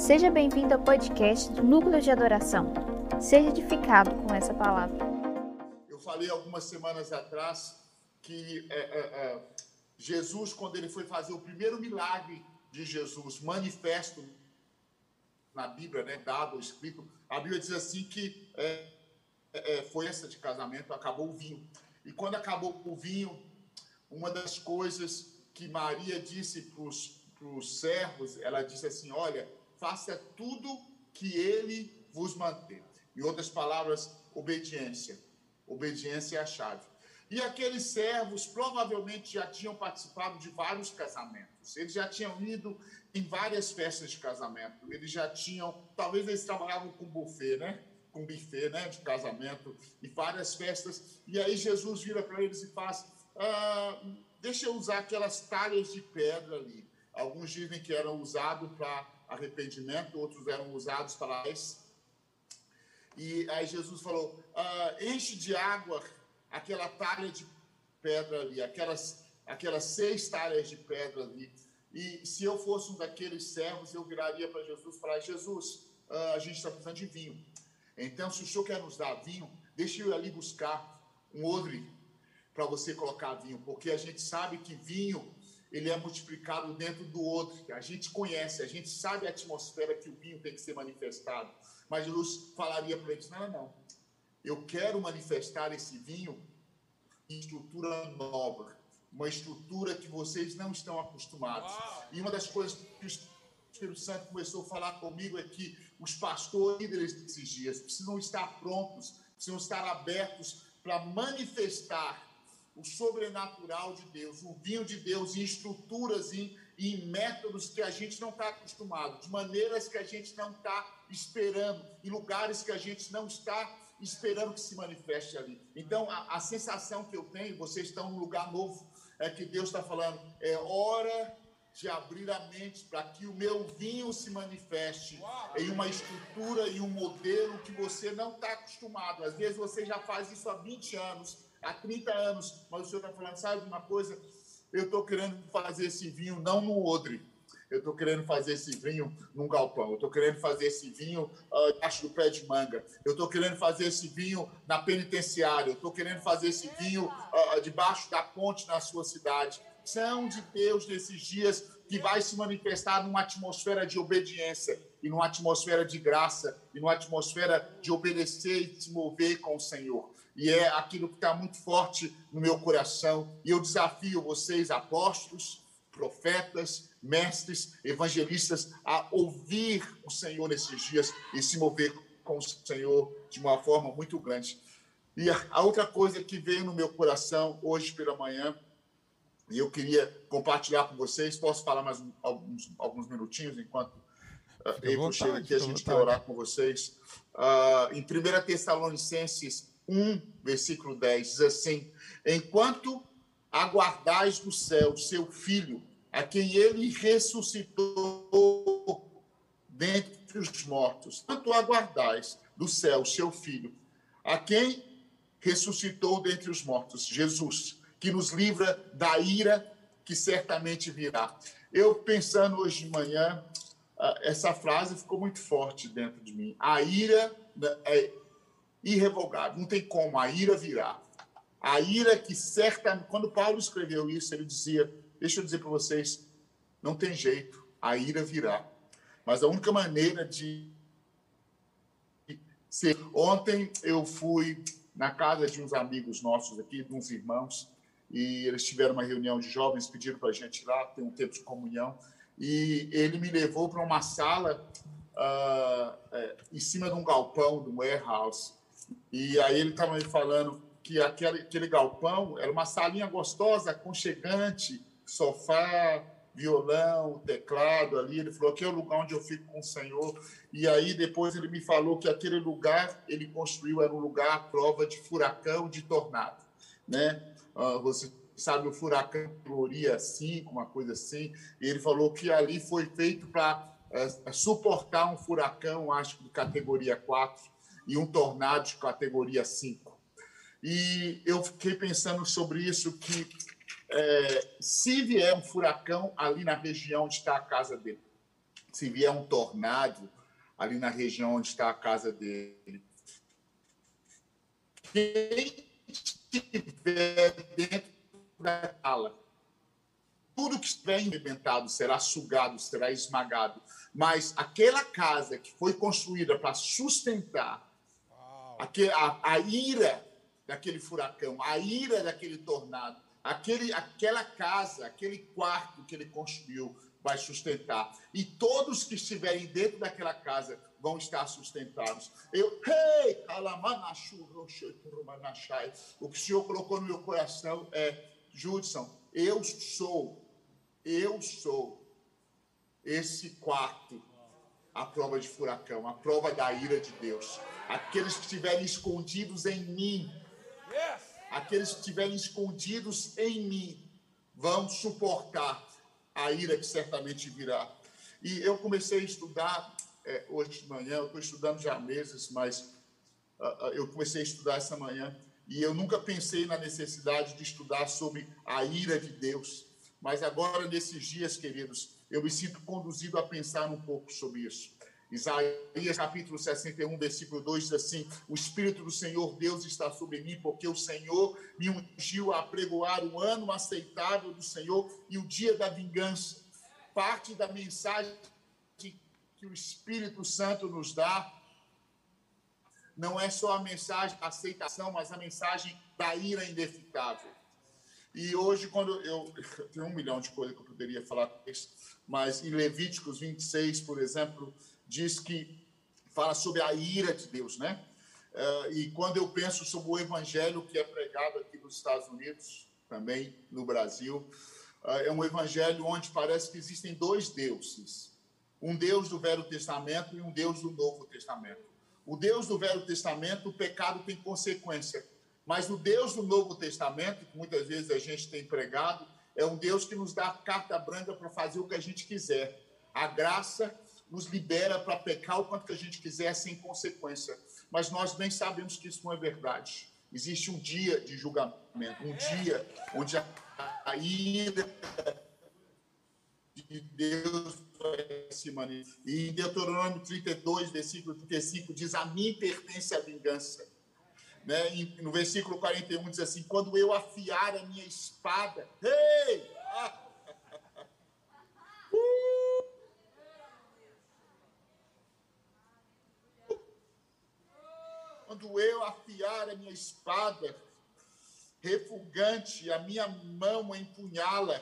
Seja bem-vindo ao podcast do Núcleo de Adoração. Seja edificado com essa palavra. Eu falei algumas semanas atrás que é, é, é, Jesus, quando ele foi fazer o primeiro milagre de Jesus, manifesto na Bíblia, né, dado, escrito, a Bíblia diz assim que é, é, foi essa de casamento, acabou o vinho. E quando acabou o vinho, uma das coisas que Maria disse para os servos, ela disse assim: Olha, faça tudo que ele vos mantém. Em outras palavras, obediência. Obediência é a chave. E aqueles servos provavelmente já tinham participado de vários casamentos. Eles já tinham ido em várias festas de casamento. Eles já tinham, talvez eles trabalhavam com buffet, né? Com buffet, né? De casamento e várias festas. E aí Jesus vira para eles e faz: ah, deixa eu usar aquelas talhas de pedra ali. Alguns dizem que eram usados para arrependimento, outros eram usados para e aí Jesus falou: ah, enche de água aquela talha de pedra ali, aquelas, aquelas seis talhas de pedra ali. E se eu fosse um daqueles servos, eu viraria para Jesus e falaria: Jesus, ah, a gente está precisando de vinho. Então, se o senhor quer nos dar vinho, deixe eu ali buscar um odre para você colocar vinho, porque a gente sabe que vinho ele é multiplicado dentro do outro. A gente conhece, a gente sabe a atmosfera que o vinho tem que ser manifestado. Mas Jesus falaria para eles: não, não, eu quero manifestar esse vinho em estrutura nova, uma estrutura que vocês não estão acostumados. E uma das coisas que o Espírito Santo começou a falar comigo é que os pastores líderes desses dias precisam estar prontos, precisam estar abertos para manifestar o sobrenatural de Deus, o vinho de Deus em estruturas e em métodos que a gente não está acostumado, de maneiras que a gente não está esperando, em lugares que a gente não está esperando que se manifeste ali. Então, a, a sensação que eu tenho, vocês estão num lugar novo, é que Deus está falando, é hora de abrir a mente para que o meu vinho se manifeste em uma estrutura e um modelo que você não está acostumado. Às vezes você já faz isso há 20 anos, há 30 anos, mas o senhor está falando, sabe uma coisa? Eu estou querendo fazer esse vinho não no odre, eu estou querendo fazer esse vinho num galpão, eu estou querendo fazer esse vinho uh, debaixo do pé de manga, eu estou querendo fazer esse vinho na penitenciária, eu estou querendo fazer esse vinho uh, debaixo da ponte na sua cidade. São de Deus nesses dias que vai se manifestar numa atmosfera de obediência e numa atmosfera de graça e numa atmosfera de obedecer e se mover com o Senhor e é aquilo que está muito forte no meu coração. E eu desafio vocês, apóstolos, profetas, mestres, evangelistas, a ouvir o Senhor nesses dias e se mover com o Senhor de uma forma muito grande. E a outra coisa que veio no meu coração hoje pela manhã, e eu queria compartilhar com vocês, posso falar mais alguns, alguns minutinhos enquanto uh, eu chego aqui, a gente quer orar com vocês. Uh, em 1 Tessalonicenses 1, versículo 10, diz assim: Enquanto aguardais do céu seu filho, a quem ele ressuscitou dentre os mortos, quanto aguardais do céu seu filho, a quem ressuscitou dentre os mortos, Jesus, que nos livra da ira que certamente virá. Eu pensando hoje de manhã, ah, essa frase ficou muito forte dentro de mim. A ira né, é irrevogável, não tem como, a ira virá. A ira que certa. Quando Paulo escreveu isso, ele dizia: Deixa eu dizer para vocês, não tem jeito, a ira virá. Mas a única maneira de ser. Ontem eu fui na casa de uns amigos nossos aqui, de uns irmãos, e eles tiveram uma reunião de jovens, pediram para a gente ir lá, ter um tempo de comunhão, e ele me levou para uma sala uh, em cima de um galpão, de um warehouse, e aí ele estava me falando que aquele, aquele galpão era uma salinha gostosa, aconchegante, sofá, violão, teclado ali. Ele falou que é o lugar onde eu fico com o Senhor. E aí depois ele me falou que aquele lugar ele construiu era um lugar à prova de furacão, de tornado, né? Uh, você sabe o furacão Gloria 5, uma coisa assim. E ele falou que ali foi feito para uh, eh, suportar um furacão, acho que de categoria 4 e um tornado de categoria 5. E eu fiquei pensando sobre isso, que é, se vier um furacão ali na região onde está a casa dele, se vier um tornado ali na região onde está a casa dele, quem estiver dentro da sala, tudo que estiver inventado será sugado, será esmagado. Mas aquela casa que foi construída para sustentar a, a ira daquele furacão, a ira daquele tornado, aquele, aquela casa, aquele quarto que ele construiu vai sustentar. E todos que estiverem dentro daquela casa vão estar sustentados. Eu, hey, o que o Senhor colocou no meu coração é, Judson, eu sou, eu sou esse quarto, a prova de furacão, a prova da ira de Deus. Aqueles que estiverem escondidos em mim, aqueles que estiverem escondidos em mim, vão suportar a ira que certamente virá. E eu comecei a estudar é, hoje de manhã, eu estou estudando já há meses, mas uh, uh, eu comecei a estudar essa manhã e eu nunca pensei na necessidade de estudar sobre a ira de Deus. Mas agora, nesses dias, queridos, eu me sinto conduzido a pensar um pouco sobre isso. Isaías capítulo 61, versículo 2 diz assim: O Espírito do Senhor Deus está sobre mim, porque o Senhor me ungiu a pregoar o ano aceitável do Senhor e o dia da vingança. Parte da mensagem que o Espírito Santo nos dá não é só a mensagem da aceitação, mas a mensagem da ira indefectável. E hoje, quando eu. Tem um milhão de coisas que eu poderia falar, mas em Levíticos 26, por exemplo, diz que fala sobre a ira de Deus, né? Eh, e quando eu penso sobre o evangelho que é pregado aqui nos Estados Unidos, também no Brasil, eh, é um evangelho onde parece que existem dois deuses um Deus do Velho Testamento e um Deus do Novo Testamento. O Deus do Velho Testamento, o pecado tem consequência. Mas o Deus do Novo Testamento, que muitas vezes a gente tem pregado, é um Deus que nos dá carta branca para fazer o que a gente quiser. A graça nos libera para pecar o quanto que a gente quiser sem consequência. Mas nós bem sabemos que isso não é verdade. Existe um dia de julgamento, um dia onde a ira de Deus se manifesta. E em Deuteronômio 32, versículo 35, diz: A mim pertence a vingança. Né? E no versículo 41 diz assim: Quando eu afiar a minha espada, ei! Quando eu afiar a minha espada, refugante, a minha mão empunhá-la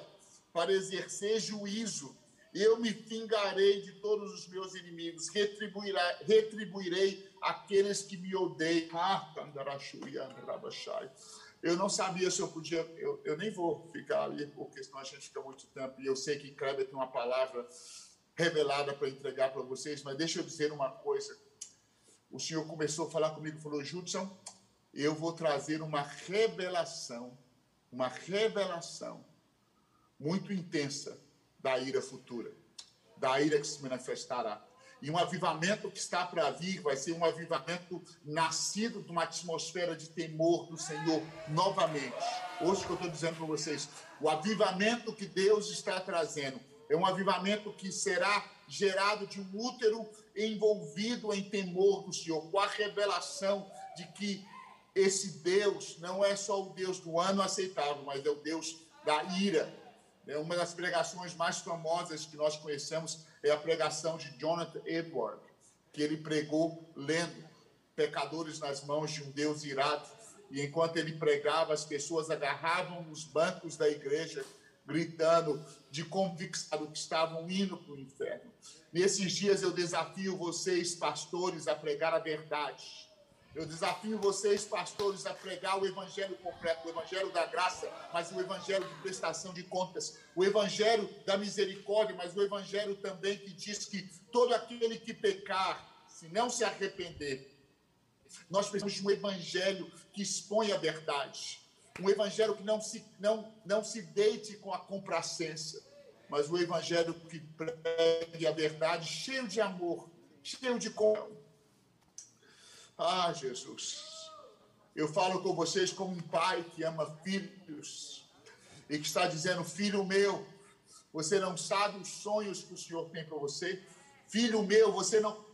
para exercer juízo, eu me vingarei de todos os meus inimigos, retribuirei aqueles que me odeiam. Ah, eu não sabia se eu podia, eu, eu nem vou ficar ali, porque senão a gente fica muito tempo, e eu sei que Kleber tem uma palavra revelada para entregar para vocês, mas deixa eu dizer uma coisa. O Senhor começou a falar comigo, falou, Judson, eu vou trazer uma revelação, uma revelação muito intensa da ira futura, da ira que se manifestará. E um avivamento que está para vir vai ser um avivamento nascido de uma atmosfera de temor do Senhor novamente. Hoje que eu estou dizendo para vocês, o avivamento que Deus está trazendo é um avivamento que será gerado de um útero envolvido em temor do Senhor, com a revelação de que esse Deus não é só o Deus do ano aceitável, mas é o Deus da ira, é uma das pregações mais famosas que nós conhecemos é a pregação de Jonathan Edward, que ele pregou lendo pecadores nas mãos de um Deus irado. E enquanto ele pregava, as pessoas agarravam nos bancos da igreja, gritando de convicção que estavam indo para o inferno. Nesses dias eu desafio vocês, pastores, a pregar a verdade eu desafio vocês, pastores, a pregar o evangelho completo, o evangelho da graça, mas o evangelho de prestação de contas, o evangelho da misericórdia, mas o evangelho também que diz que todo aquele que pecar, se não se arrepender, nós precisamos de um evangelho que expõe a verdade, um evangelho que não se, não, não se deite com a complacência, mas o evangelho que pregue a verdade, cheio de amor, cheio de comunhão ah, Jesus. Eu falo com vocês como um pai que ama filhos e que está dizendo: Filho meu, você não sabe os sonhos que o Senhor tem para você, Filho meu, você não.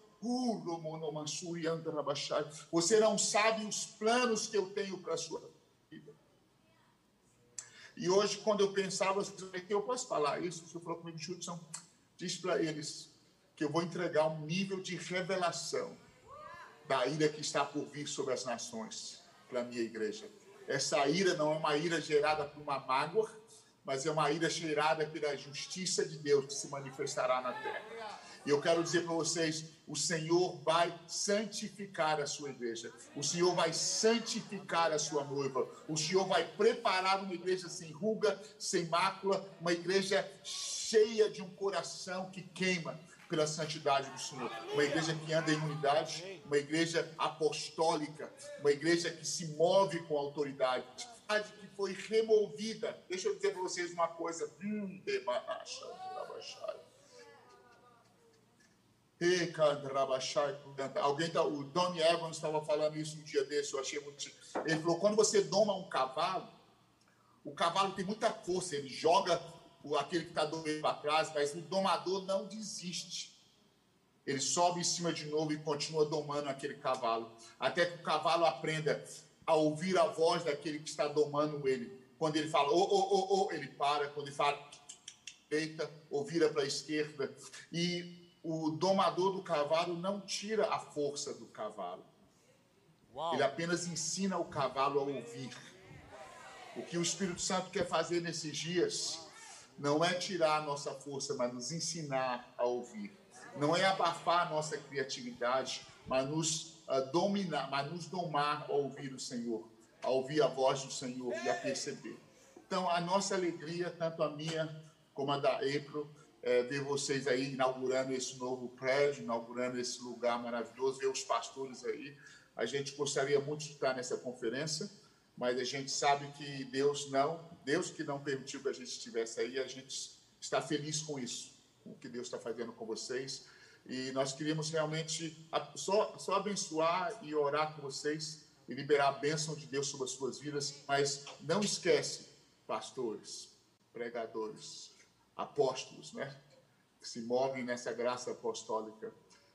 Você não sabe os planos que eu tenho para a sua vida. E hoje, quando eu pensava, eu posso falar isso? O senhor falou comigo, Judson, diz para eles que eu vou entregar um nível de revelação da ira que está por vir sobre as nações para a minha igreja. Essa ira não é uma ira gerada por uma mágoa, mas é uma ira gerada pela justiça de Deus que se manifestará na terra. E eu quero dizer para vocês: o Senhor vai santificar a sua igreja, o Senhor vai santificar a sua noiva, o Senhor vai preparar uma igreja sem ruga, sem mácula, uma igreja cheia de um coração que queima pela santidade do Senhor. Uma igreja que anda em unidade, uma igreja apostólica, uma igreja que se move com autoridade, que foi removida. Deixa eu dizer para vocês uma coisa. Hum, Alguém tá, o Donnie Evans estava falando isso um dia desse, eu achei muito. Ele falou: quando você doma um cavalo, o cavalo tem muita força, ele joga o, aquele que está doendo para trás, mas o domador não desiste. Ele sobe em cima de novo e continua domando aquele cavalo, até que o cavalo aprenda a ouvir a voz daquele que está domando ele. Quando ele fala, ô, ô, ô, ô, ele para. Quando ele fala, deita ou vira para a esquerda. E o domador do cavalo não tira a força do cavalo. Uau. Ele apenas ensina o cavalo a ouvir. O que o Espírito Santo quer fazer nesses dias não é tirar a nossa força, mas nos ensinar a ouvir. Não é abafar a nossa criatividade, mas nos uh, dominar, mas nos domar a ouvir o Senhor, a ouvir a voz do Senhor e a perceber. Então, a nossa alegria, tanto a minha como a da April, é, ver vocês aí inaugurando esse novo prédio, inaugurando esse lugar maravilhoso, ver os pastores aí. A gente gostaria muito de estar nessa conferência, mas a gente sabe que Deus não, Deus que não permitiu que a gente estivesse aí, a gente está feliz com isso, o que Deus está fazendo com vocês. E nós queríamos realmente só, só abençoar e orar com vocês e liberar a bênção de Deus sobre as suas vidas, mas não esquece, pastores, pregadores, apóstolos, né? Que se movem nessa graça apostólica.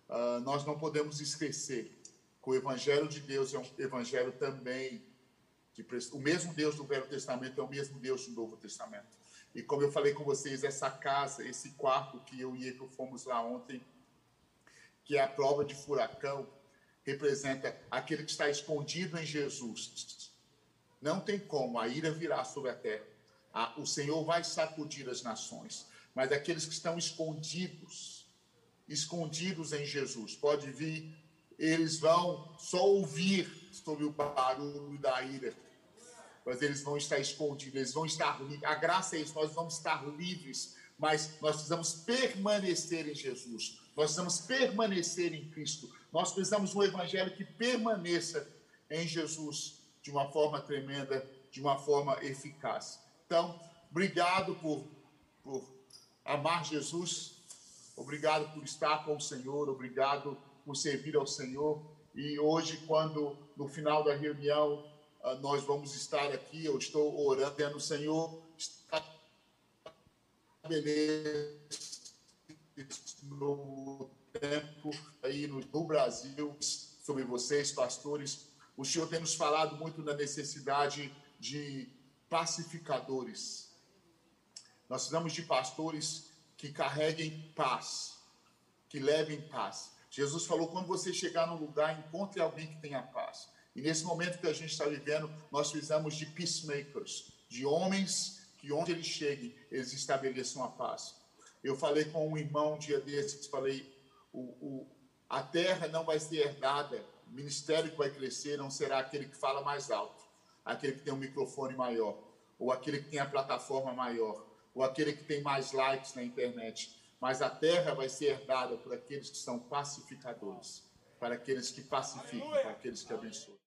Uh, nós não podemos esquecer que o Evangelho de Deus é um Evangelho também. De, o mesmo Deus do Velho Testamento é o mesmo Deus do Novo Testamento. E como eu falei com vocês, essa casa, esse quarto que eu e ele fomos lá ontem, que é a prova de furacão, representa aquele que está escondido em Jesus. Não tem como, a ira virá sobre a terra o Senhor vai sacudir as nações, mas aqueles que estão escondidos, escondidos em Jesus, pode vir, eles vão só ouvir sobre o barulho da ira, mas eles vão estar escondidos, eles vão estar livres. A graça é isso, nós vamos estar livres, mas nós precisamos permanecer em Jesus, nós precisamos permanecer em Cristo, nós precisamos um evangelho que permaneça em Jesus de uma forma tremenda, de uma forma eficaz. Então, obrigado por, por amar Jesus, obrigado por estar com o Senhor, obrigado por servir ao Senhor. E hoje, quando no final da reunião nós vamos estar aqui, eu estou orando, dizendo, Senhor, está no tempo aí no, no Brasil sobre vocês, pastores. O Senhor tem nos falado muito da necessidade de pacificadores. Nós precisamos de pastores que carreguem paz, que levem paz. Jesus falou: quando você chegar num lugar, encontre alguém que tenha paz. E nesse momento que a gente está vivendo, nós precisamos de peacemakers, de homens que onde eles cheguem, eles estabeleçam a paz. Eu falei com um irmão um dia desses, falei, o, o, a terra não vai ser herdada, o ministério que vai crescer não será aquele que fala mais alto aquele que tem um microfone maior, ou aquele que tem a plataforma maior, ou aquele que tem mais likes na internet. Mas a terra vai ser herdada por aqueles que são pacificadores, para aqueles que pacificam, para aqueles que abençoam.